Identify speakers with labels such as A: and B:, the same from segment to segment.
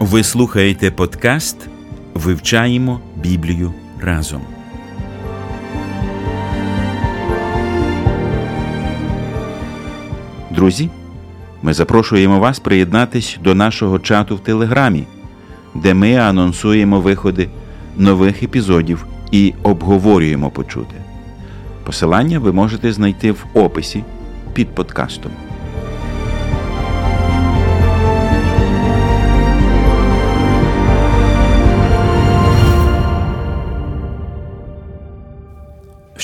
A: Ви слухаєте подкаст Вивчаємо Біблію разом. Друзі, ми запрошуємо вас приєднатись до нашого чату в Телеграмі, де ми анонсуємо виходи нових епізодів і обговорюємо почути. Посилання ви можете знайти в описі під подкастом.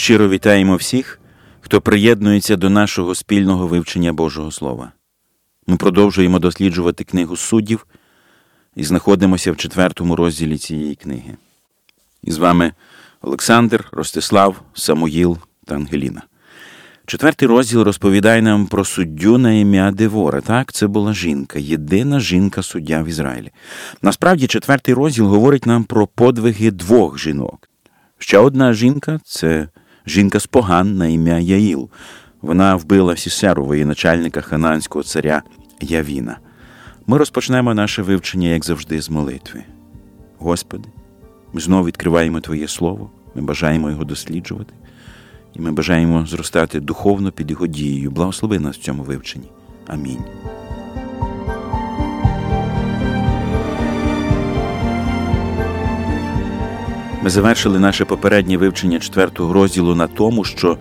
A: Щиро вітаємо всіх, хто приєднується до нашого спільного вивчення Божого Слова. Ми продовжуємо досліджувати книгу суддів і знаходимося в четвертому розділі цієї книги. І з вами Олександр, Ростислав, Самуїл та Ангеліна. Четвертий розділ розповідає нам про суддю на ім'я Девора. Так, це була жінка, єдина жінка суддя в Ізраїлі. Насправді, четвертий розділ говорить нам про подвиги двох жінок. Ще одна жінка це жінка з поган на ім'я Яїл. Вона вбила Сісеру, воєначальника хананського царя Явіна. Ми розпочнемо наше вивчення, як завжди, з молитви. Господи, ми знову відкриваємо Твоє Слово, ми бажаємо його досліджувати, і ми бажаємо зростати духовно під його дією. Благослови нас в цьому вивченні. Амінь. Ми завершили наше попереднє вивчення четвертого розділу на тому, що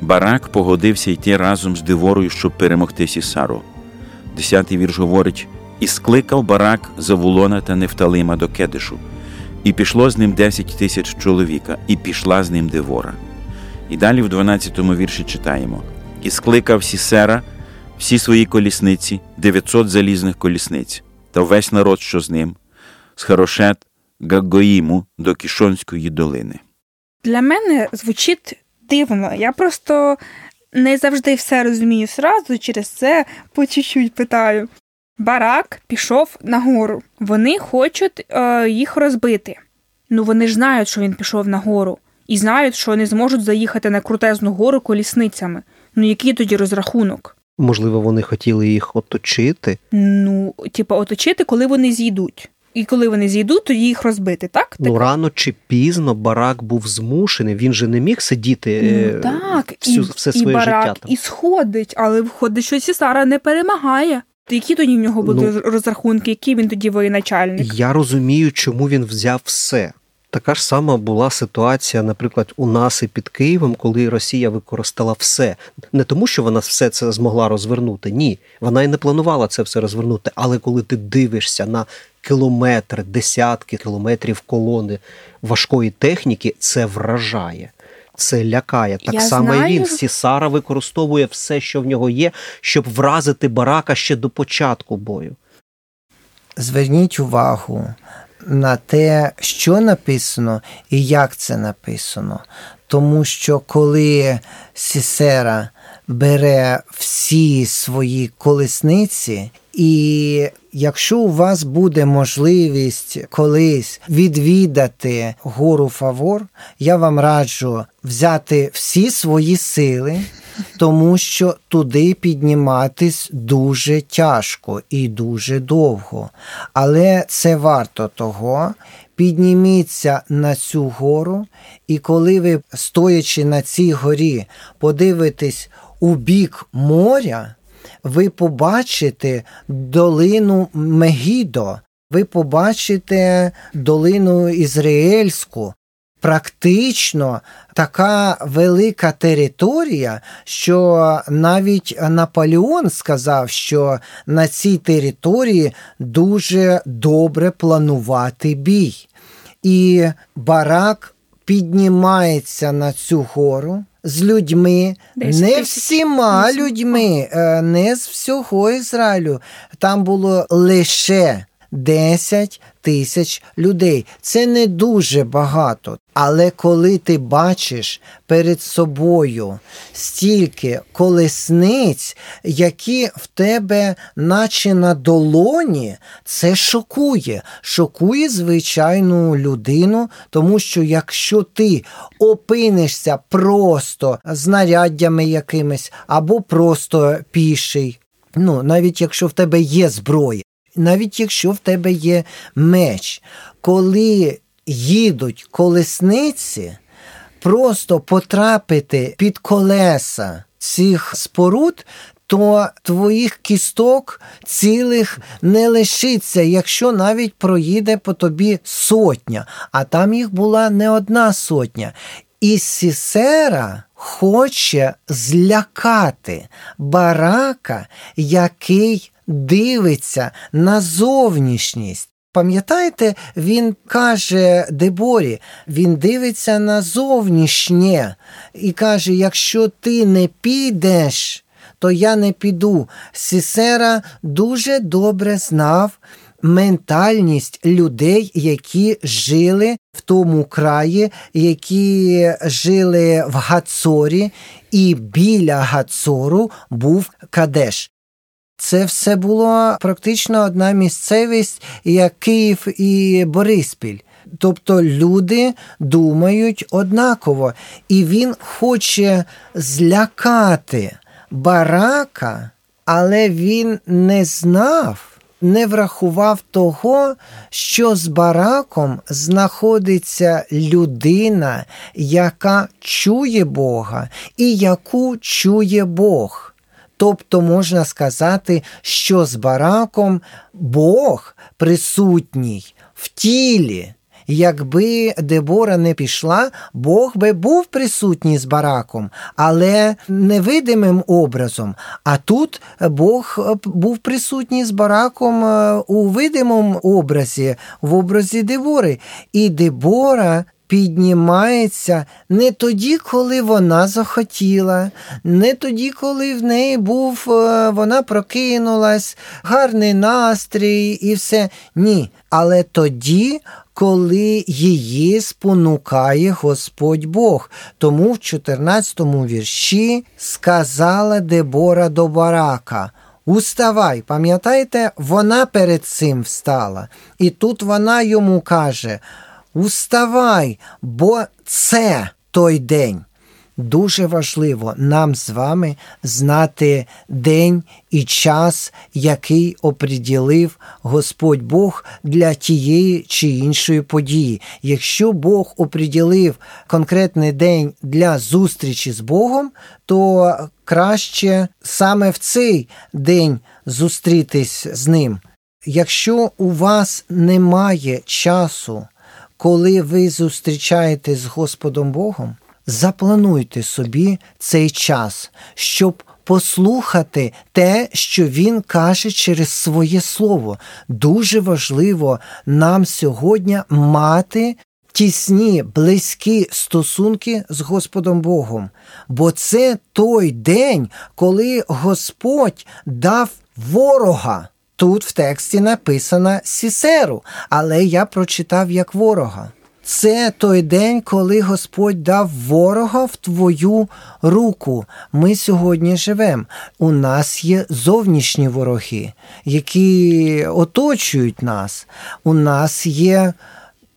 A: Барак погодився йти разом з Диворою, щоб перемогти Сісару. Десятий вірш говорить: і скликав барак Завулона та Нефталима до Кедишу, і пішло з ним десять тисяч чоловіка, і пішла з ним Девора. І далі в 12-му вірші читаємо: І скликав Сісера всі свої колісниці, 900 залізних колісниць, та весь народ, що з ним, з Харошет, Гагоїму до Кішонської долини.
B: Для мене звучить дивно. Я просто не завжди все розумію зразу, через це по чуть-чуть питаю. Барак пішов нагору. Вони хочуть е, їх розбити. Ну вони ж знають, що він пішов нагору, і знають, що не зможуть заїхати на крутезну гору колісницями. Ну який тоді розрахунок?
C: Можливо, вони хотіли їх оточити.
B: Ну, типа, оточити, коли вони зійдуть. І коли вони зійдуть, тоді їх розбити, так?
C: Ну рано чи пізно барак був змушений. Він же не міг сидіти
B: ну, так.
C: всю,
B: і,
C: все
B: і
C: своє
B: барак,
C: життя. Там.
B: І сходить, але входить, що Сісара не перемагає. Які тоді в нього були
C: Ну,
B: розрахунки, який він тоді воєначальник?
C: Я розумію, чому він взяв все. Така ж сама була ситуація, наприклад, у нас і під Києвом, коли Росія використала все. Не тому, що вона все це змогла розвернути. Ні, вона і не планувала це все розвернути. Але коли ти дивишся на кілометри, десятки кілометрів колони важкої техніки, це вражає. Це лякає. Так
B: Я
C: само і він. Сісара використовує все, що в нього є, щоб вразити Барака ще до початку бою.
D: Зверніть увагу на те, що написано і як це написано. Тому що коли Сісера бере всі свої колесниці, і якщо у вас буде можливість колись відвідати гору Фавор, я вам раджу взяти всі свої сили, тому що туди підніматись дуже тяжко і дуже довго. Але це варто того. Підніміться на цю гору, і коли ви, стоячи на цій горі, подивитесь у бік моря, ви побачите долину Мегідо, ви побачите долину Ізраїльську. Практично така велика територія, що навіть Наполеон сказав, що на цій території дуже добре планувати бій. І барак піднімається на цю гору з людьми, не всіма людьми, е, не з всього Ізраїлю. Там було лише 10 тисяч людей. Це не дуже багато. Але коли ти бачиш перед собою стільки колесниць, які в тебе, наче на долоні, це шокує. Шокує звичайну людину, тому що якщо ти опинишся просто знаряддями якимись або просто піший, ну навіть якщо в тебе є зброя, навіть якщо в тебе є меч, коли їдуть колесниці, просто потрапити під колеса цих споруд, то твоїх кісток цілих не лишиться, якщо навіть проїде по тобі сотня, а там їх була не одна сотня. І Сісера хоче злякати барака, який дивиться на зовнішність. Пам'ятаєте, він каже Деборі, він дивиться на зовнішнє і каже: якщо ти не підеш, то я не піду. Сісера дуже добре знав ментальність людей, які жили в тому краї, які жили в Гацорі, і біля Гацору був Кадеш. Це все було практично одна місцевість, як Київ і Бориспіль. Тобто люди думають однаково, і він хоче злякати барака, але він не знав, не врахував того, що з бараком знаходиться людина, яка чує Бога і яку чує Бог. Тобто можна сказати, що з бараком Бог присутній в тілі. Якби Дебора не пішла, Бог би був присутній з бараком, але невидимим образом. А тут Бог був присутній з бараком е, у видимому образі, в образі Дебори. І Дебора піднімається не тоді, коли вона захотіла, не тоді, коли в неї був, е, вона прокинулась, гарний настрій і все. Ні. Але тоді, коли її спонукає Господь Бог. Тому в 14 вірші сказала Дебора до барака. Уставай, пам'ятаєте, вона перед цим встала. І тут вона йому каже. Уставай, бо це той день. Дуже важливо нам з вами знати день і час, який оприділив Господь Бог для тієї чи іншої події. Якщо Бог оприділив конкретний день для зустрічі з Богом, то краще саме в цей день зустрітись з ним. Якщо у вас немає часу, коли ви зустрічаєтесь з Господом Богом, заплануйте собі цей час, щоб послухати те, що Він каже через своє слово. Дуже важливо нам сьогодні мати. Тісні, близькі стосунки з Господом Богом, бо це той день, коли Господь дав ворога. Тут в тексті написано Сісеру, але я прочитав як ворога. Це той день, коли Господь дав ворога в твою руку. Ми сьогодні живемо. У нас є зовнішні вороги, які оточують нас. У нас є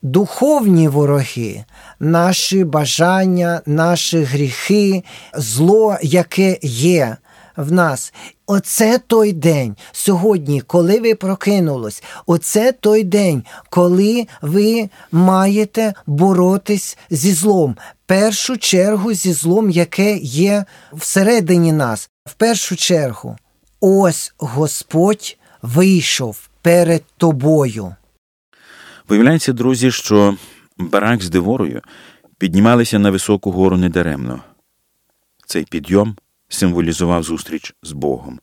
D: духовні вороги, наші бажання, наші гріхи, зло, яке є в нас. Оце той день сьогодні, коли ви прокинулись, оце той день, коли ви маєте боротись зі злом. Першу чергу зі злом, яке є всередині нас. В першу чергу, ось Господь вийшов перед тобою.
A: Виявляється, друзі, що барак з Деворою піднімалися на високу гору недаремно. Цей підйом символізував зустріч з Богом.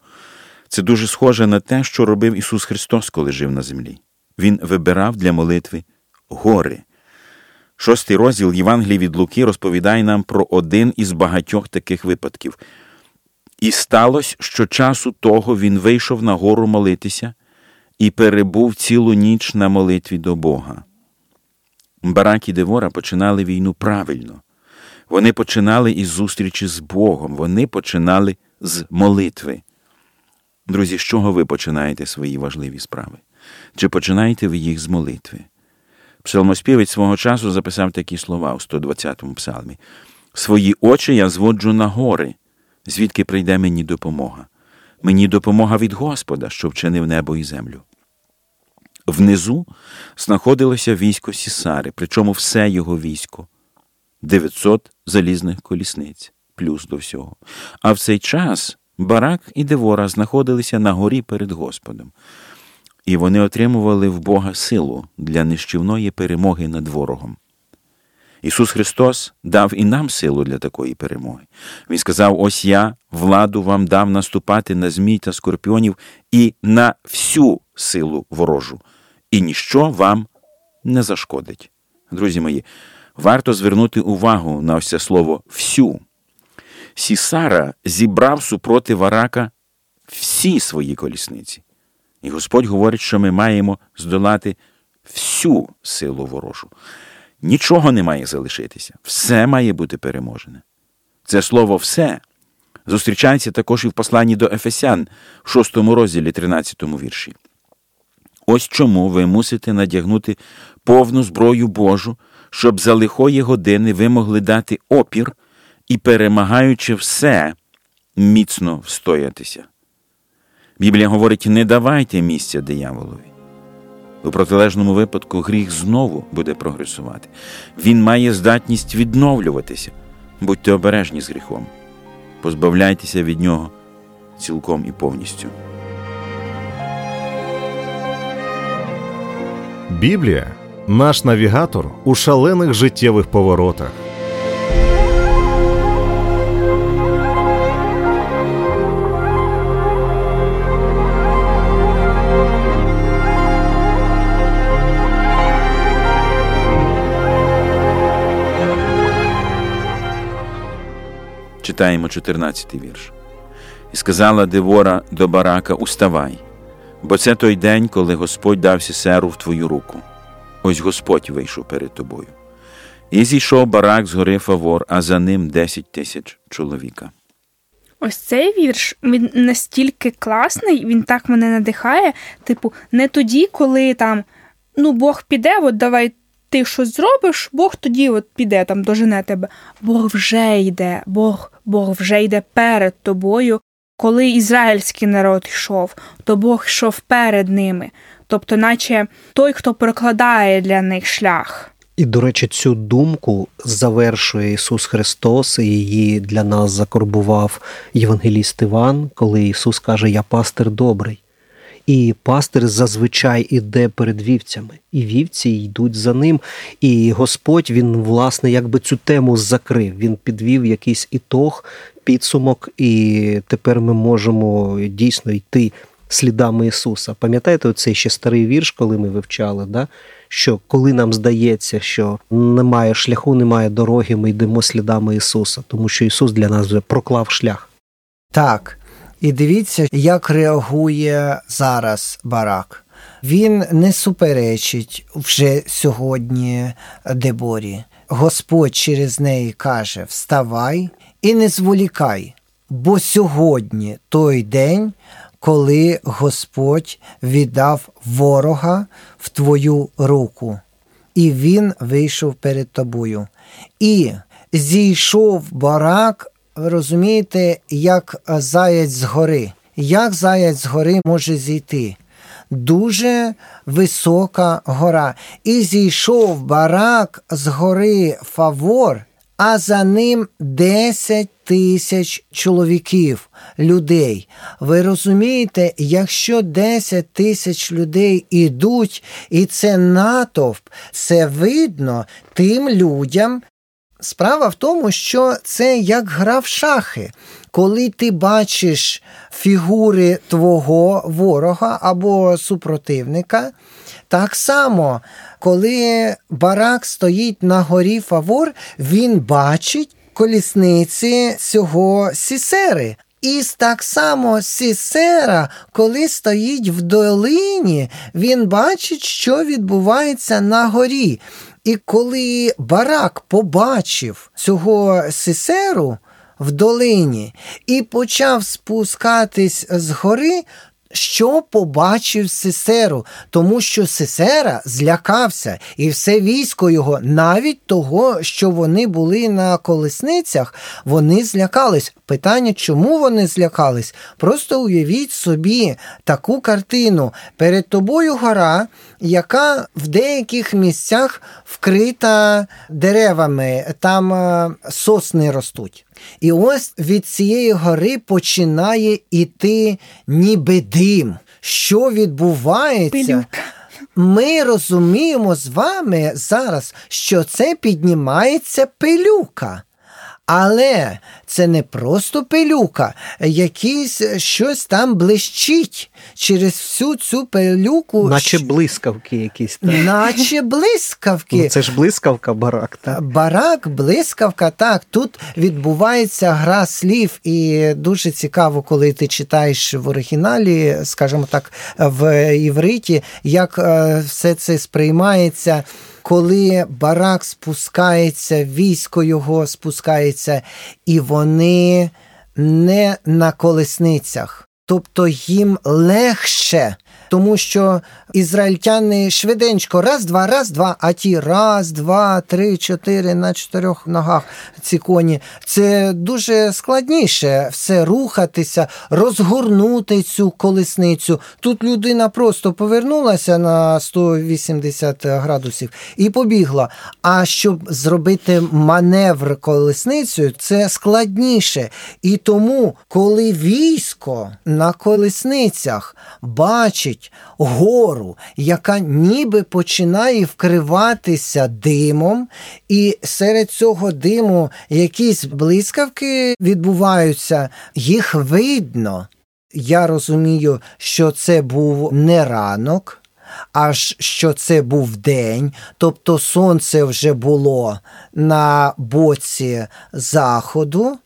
A: Це дуже схоже на те, що робив Ісус Христос, коли жив на землі. Він вибирав для молитви гори. Шостий розділ Євангелії від Луки розповідає нам про один із багатьох таких випадків. І сталося, що часу того він вийшов на гору молитися і перебув цілу ніч на молитві до Бога. Барак і Девора починали війну правильно. Вони починали із зустрічі з Богом, вони починали з молитви. Друзі, з чого ви починаєте свої важливі справи? Чи починаєте ви їх з молитви? Псалмоспівець свого часу записав такі слова у 120-му псалмі: Свої очі я зводжу на гори, звідки прийде мені допомога. Мені допомога від Господа, що вчинив небо і землю. Внизу знаходилося військо Сісари, причому все його військо 900 залізних колісниць, плюс до всього. А в цей час Барак і Девора знаходилися на горі перед Господом, і вони отримували в Бога силу для нищівної перемоги над ворогом. Ісус Христос дав і нам силу для такої перемоги. Він сказав: Ось я владу вам дав наступати на змій та скорпіонів і на всю силу ворожу, і ніщо вам не зашкодить. Друзі мої, варто звернути увагу на ось це слово всю. Сісара зібрав супроти варака всі свої колісниці. І Господь говорить, що ми маємо здолати всю силу ворожу. Нічого не має залишитися, все має бути переможене. Це слово все зустрічається також і в посланні до Ефесян в 6 розділі 13 вірші. Ось чому ви мусите надягнути повну зброю Божу, щоб за лихої години ви могли дати опір і, перемагаючи все, міцно встоятися. Біблія говорить: не давайте місця дияволові. У протилежному випадку гріх знову буде прогресувати. Він має здатність відновлюватися. Будьте обережні з гріхом, позбавляйтеся від нього цілком і повністю.
E: Біблія наш навігатор у шалених життєвих поворотах.
A: Читаємо 14 вірш. І сказала Девора до Барака: Уставай, бо це той день, коли Господь дав Сісеру в твою руку. Ось Господь вийшов перед тобою. І зійшов Барак з гори Фавор, а за ним 10 тисяч чоловіка.
B: Ось цей вірш він настільки класний, він так мене надихає. Типу, не тоді, коли там ну Бог піде, от давай ти щось зробиш, Бог тоді от піде там дожене тебе. Бог вже йде, Бог, Бог вже йде перед тобою. Коли ізраїльський народ йшов, то Бог йшов перед ними, тобто, наче той, хто прокладає для них шлях.
C: І, до речі, цю думку завершує Ісус Христос, і її для нас закорбував Євангеліст Іван, коли Ісус каже: Я пастир добрий. І пастир зазвичай іде перед вівцями, і вівці йдуть за ним. І Господь він, власне, якби цю тему закрив. Він підвів якийсь ітог, підсумок, і тепер ми можемо дійсно йти слідами Ісуса. Пам'ятаєте, цей ще старий вірш, коли ми вивчали, да? що коли нам здається, що немає шляху, немає дороги, ми йдемо слідами Ісуса, тому що Ісус для нас вже проклав шлях.
D: Так. І дивіться, як реагує зараз барак. Він не суперечить вже сьогодні Деборі. Господь через неї каже: Вставай і не зволікай, бо сьогодні той день, коли Господь віддав ворога в твою руку, і він вийшов перед тобою. І зійшов барак розумієте, як заяць з гори. Як заяць з гори може зійти? Дуже висока гора. І зійшов Барак з гори Фавор, а за ним 10 тисяч чоловіків, людей. Ви розумієте, якщо 10 тисяч людей ідуть, і це натовп, це видно тим людям, Справа в тому, що це як гра в шахи. Коли ти бачиш фігури твого ворога або супротивника, так само, коли Барак стоїть на горі Фавор, він бачить колісниці цього Сісери. І так само Сісера, коли стоїть в долині, він бачить, що відбувається на горі. І коли Барак побачив цього Сісеру в долині і почав спускатись з гори, що побачив Сесеру, тому що Сесера злякався, і все військо його, навіть того, що вони були на колесницях, вони злякались. Питання, чому вони злякались? Просто уявіть собі таку картину. Перед тобою гора, яка в деяких місцях вкрита деревами, там е, сосни ростуть. І ось від цієї гори починає іти ніби дим. Що відбувається?
B: Пилюка.
D: Ми розуміємо з вами зараз, що це піднімається пилюка. Але це не просто пилюка, якийсь щось там блищить через всю цю пилюку,
C: Наче блискавки якісь. так.
D: наче блискавки.
C: Ну, це ж блискавка барак. Так?
D: Барак, блискавка, так. Тут відбувається гра слів, і дуже цікаво, коли ти читаєш в оригіналі, скажімо так, в івриті, як е, все це сприймається. Коли барак спускається, військо його спускається, і вони не на колесницях. Тобто їм легше, тому що ізраїльтяни швиденько, раз, два, раз, два, а ті раз, два, три, чотири на чотирьох ногах ці коні. Це дуже складніше все рухатися, розгорнути цю колесницю. Тут людина просто повернулася на 180 градусів і побігла. А щоб зробити маневр колесницею, це складніше. І тому, коли військо на колесницях бачить гору, яка ніби починає вкриватися димом, і серед цього диму якісь блискавки відбуваються, їх видно. Я розумію, що це був не ранок. А що це був день, тобто сонце вже було на боці заходу,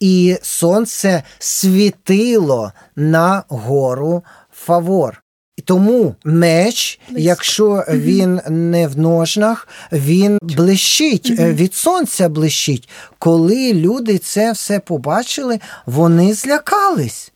D: і сонце світило на гору Фавор. І тому меч, якщо він не в ножнах, він блищить, е, від сонця блищить. Коли люди це все побачили, вони злякались.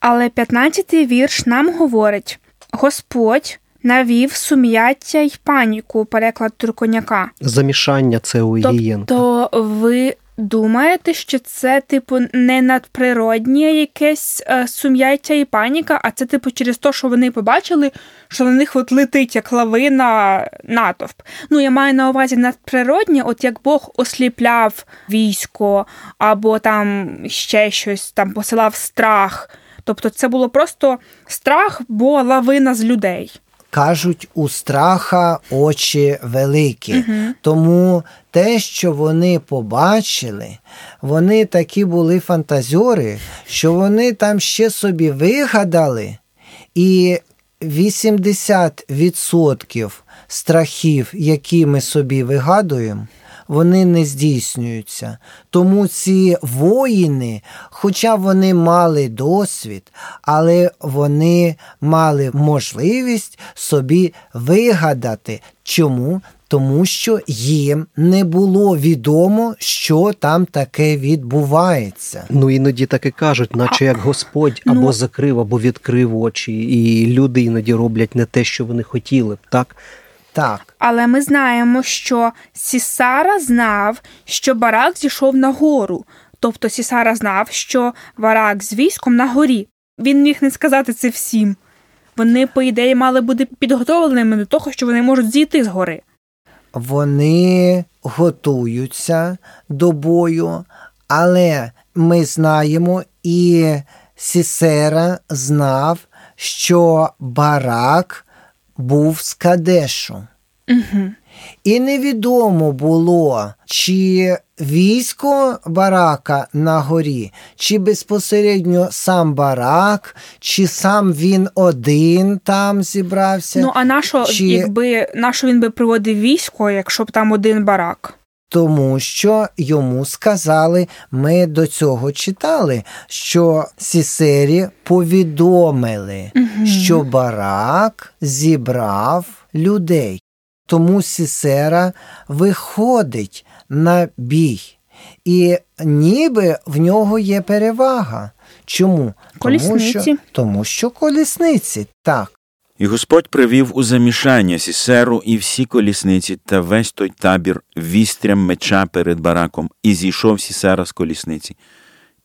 B: Але 15-й вірш нам говорить: Господь навів сум'яття й паніку, переклад турконяка.
C: Замішання це у.
B: Тобто ви думаєте, що це, типу, не надприроднє якесь е, сум'яття і паніка, а це, типу, через те, що вони побачили, що на них от летить як лавина натовп. Ну, я маю на увазі надприроднє, от як Бог осліпляв військо, або там ще щось там посилав страх. Тобто це було просто страх, бо лавина з людей.
D: Кажуть, у страха очі великі. Тому те, що вони побачили, вони такі були фантазьори, що вони там ще собі вигадали, і 80% страхів, які ми собі вигадуємо, вони не здійснюються. Тому ці воїни, хоча вони мали досвід, але вони мали можливість собі вигадати. Чому? Тому що їм не було відомо, що там таке відбувається.
C: Ну іноді так і кажуть, наче як Господь або
B: Ну-
C: закрив, або відкрив очі, і люди іноді роблять не те, що вони хотіли б, так?
D: Так,
B: Але ми знаємо, що Сісара знав, що барак зійшов на гору. Тобто Сісара знав, що барак з військом на горі. Він міг не сказати це всім. Вони, по ідеї, мали бути підготовленими до того, що вони можуть зійти з гори.
D: вони готуються до бою, але ми знаємо, і Сісера знав, що барак був з Кадешу.
B: Угу.
D: І невідомо було, чи військо барака на горі, чи безпосередньо сам барак, чи сам він один там зібрався.
B: Ну а нащо,
D: Чи-
B: якби нащо він би приводив військо, якщо б там один барак?
D: Тому що йому сказали, ми до цього читали, що Сісері повідомили, що барак зібрав людей. Тому Сісера виходить на бій, і ніби в нього є перевага. Чому? Тому що, тому що колісниці, так.
A: І Господь привів у замішання Сісеру і всі колісниці та весь той табір вістрям меча перед бараком, і зійшов Сісера з колісниці,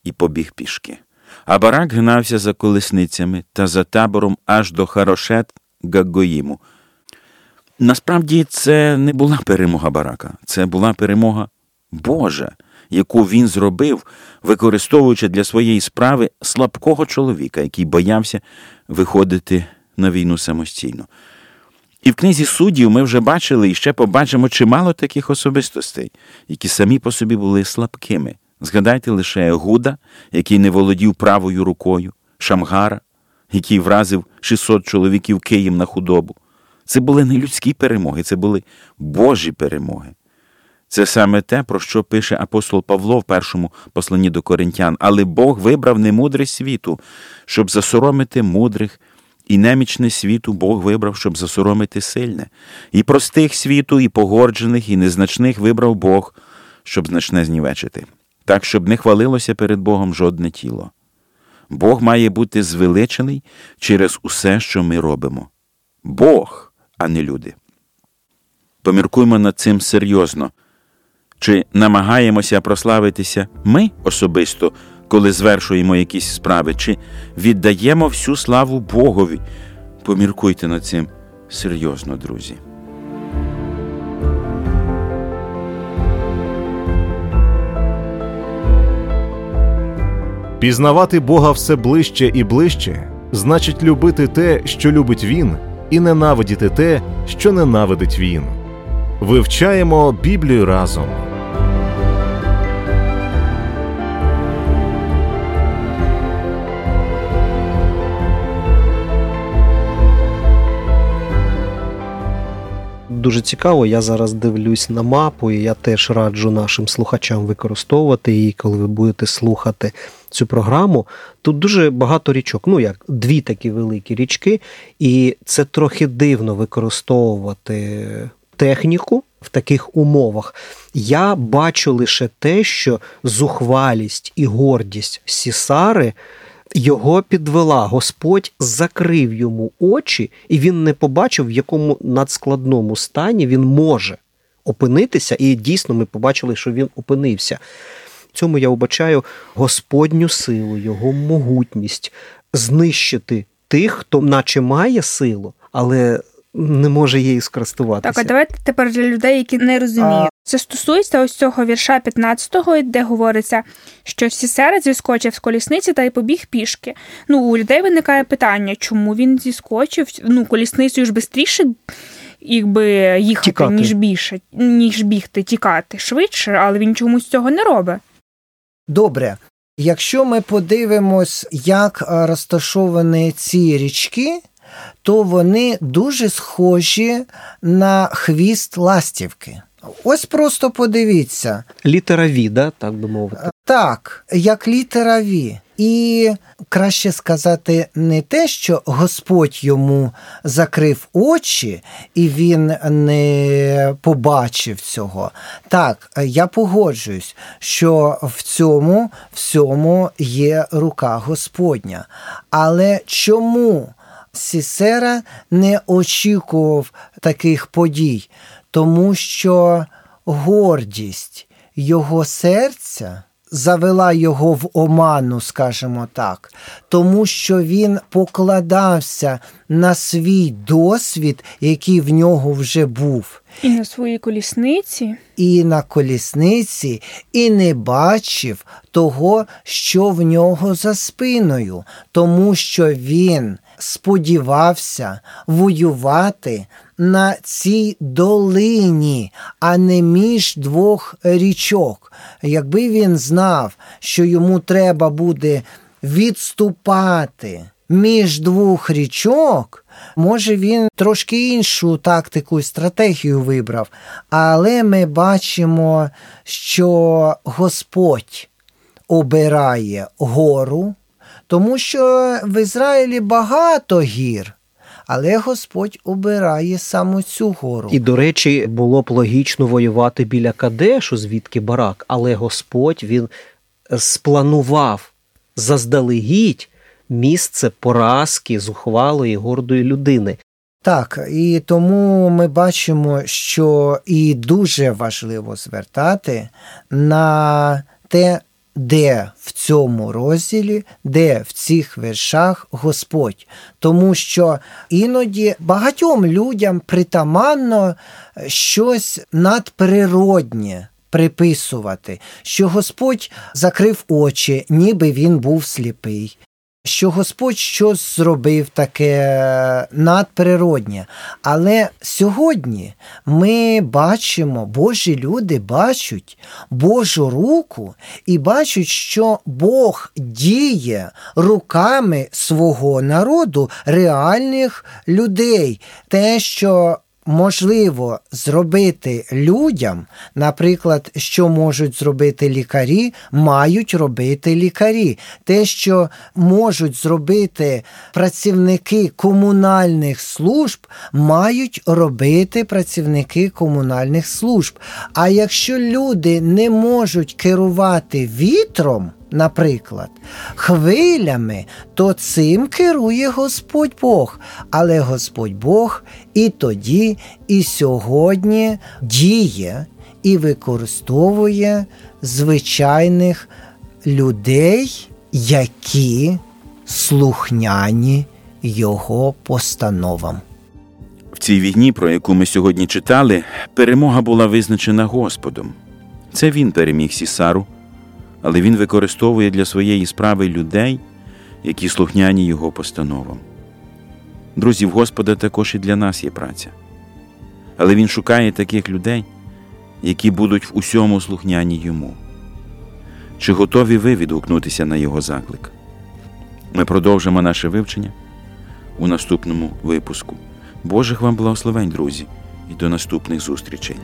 A: і побіг пішки. А барак гнався за колесницями та за табором аж до Харошет Гагоїму. Насправді це не була перемога барака, це була перемога Божа, яку він зробив, використовуючи для своєї справи слабкого чоловіка, який боявся виходити на війну самостійно. І в книзі суддів ми вже бачили і ще побачимо чимало таких особистостей, які самі по собі були слабкими. Згадайте лише Гуда, який не володів правою рукою, Шамгара, який вразив 600 чоловіків Києм на худобу. Це були не людські перемоги, це були Божі перемоги. Це саме те, про що пише апостол Павло в першому посланні до коринтян. Але Бог вибрав немудрість світу, щоб засоромити мудрих, і немічне світу Бог вибрав, щоб засоромити сильне. І простих світу, і погорджених, і незначних вибрав Бог, щоб значне знівечити, так, щоб не хвалилося перед Богом жодне тіло. Бог має бути звеличений через усе, що ми робимо. Бог, а не люди. Поміркуймо над цим серйозно. Чи намагаємося прославитися ми особисто, коли звершуємо якісь справи, чи віддаємо всю славу Богові? Поміркуйте над цим серйозно, друзі.
E: Пізнавати Бога все ближче і ближче значить любити те, що любить Він, і ненавидіти те, що ненавидить Він. Вивчаємо Біблію разом.
C: Дуже цікаво. Я зараз дивлюсь на мапу, і я теж раджу нашим слухачам використовувати її, коли ви будете слухати цю програму. Тут дуже багато річок. Ну як дві такі великі річки, і це трохи дивно використовувати техніку в таких умовах. Я бачу лише те, що зухвалість і гордість Сісари. Його підвела, Господь закрив йому очі, і він не побачив, в якому надскладному стані він може опинитися. І дійсно ми побачили, що він опинився. В цьому я вбачаю Господню силу, його могутність знищити тих, хто наче має силу, але не може її скористуватися.
B: Так, а давайте тепер для людей, які не розуміють. Це стосується ось цього вірша 15-го, де говориться, що Сісера зіскочив з колісниці та й побіг пішки. Ну, у людей виникає питання, чому він зіскочив? Ну, колісницею ж швидше якби їхати,
C: Тікати.
B: ніж більше, ніж бігти, тікати швидше, але він чомусь цього не робить.
D: Добре. Якщо ми подивимось, як розташовані ці річки, то вони дуже схожі на хвіст ластівки. Ось просто подивіться.
C: Літера Ві, да, так би мовити.
D: Так, як літера Ві. І краще сказати не те, що Господь йому закрив очі, і він не побачив цього. Так, я погоджуюсь, що в цьому всьому є рука Господня. Але чому Сісера не очікував таких подій? Тому що гордість його серця завела його в оману, скажімо так, тому що він покладався на свій досвід, який в нього вже був.
B: І на своїй колісниці.
D: І на колісниці, і не бачив того, що в нього за спиною, тому що він сподівався воювати на цій долині, а не між двох річок. Якби він знав, що йому треба буде відступати між двох річок, може він трошки іншу тактику і стратегію вибрав, але ми бачимо, що Господь обирає гору, тому що в Ізраїлі багато гір. Але Господь обирає саме цю гору.
C: І, до речі, було б логічно воювати біля Кадешу, звідки барак, але Господь він спланував заздалегідь місце поразки зухвалої гордої людини.
D: Так, і тому ми бачимо, що і дуже важливо звертати на те, де в цьому розділі, де в цих вершах Господь. Тому що іноді багатьом людям притаманно щось надприроднє. Приписувати, що Господь закрив очі, ніби він був сліпий, що Господь щось зробив таке надприроднє. Але сьогодні ми бачимо, Божі люди бачать Божу руку і бачать, що Бог діє руками свого народу, реальних людей. Те, що можливо зробити людям, наприклад, що можуть зробити лікарі, мають робити лікарі. Те, що можуть зробити працівники комунальних служб, мають робити працівники комунальних служб. А якщо люди не можуть керувати вітром, Наприклад, хвилями, то цим керує Господь Бог. Але Господь Бог і тоді, і сьогодні діє і використовує звичайних людей, які слухняні Його постановам.
A: В цій війні, про яку ми сьогодні читали, перемога була визначена Господом. Це він переміг Сісару, але він використовує для своєї справи людей, які слухняні його постановам. Друзі, в Господа також і для нас є праця. Але він шукає таких людей, які будуть в усьому слухняні йому. Чи готові ви відгукнутися на його заклик? Ми продовжимо наше вивчення у наступному випуску. Божих вам благословень, друзі, і до наступних зустрічей.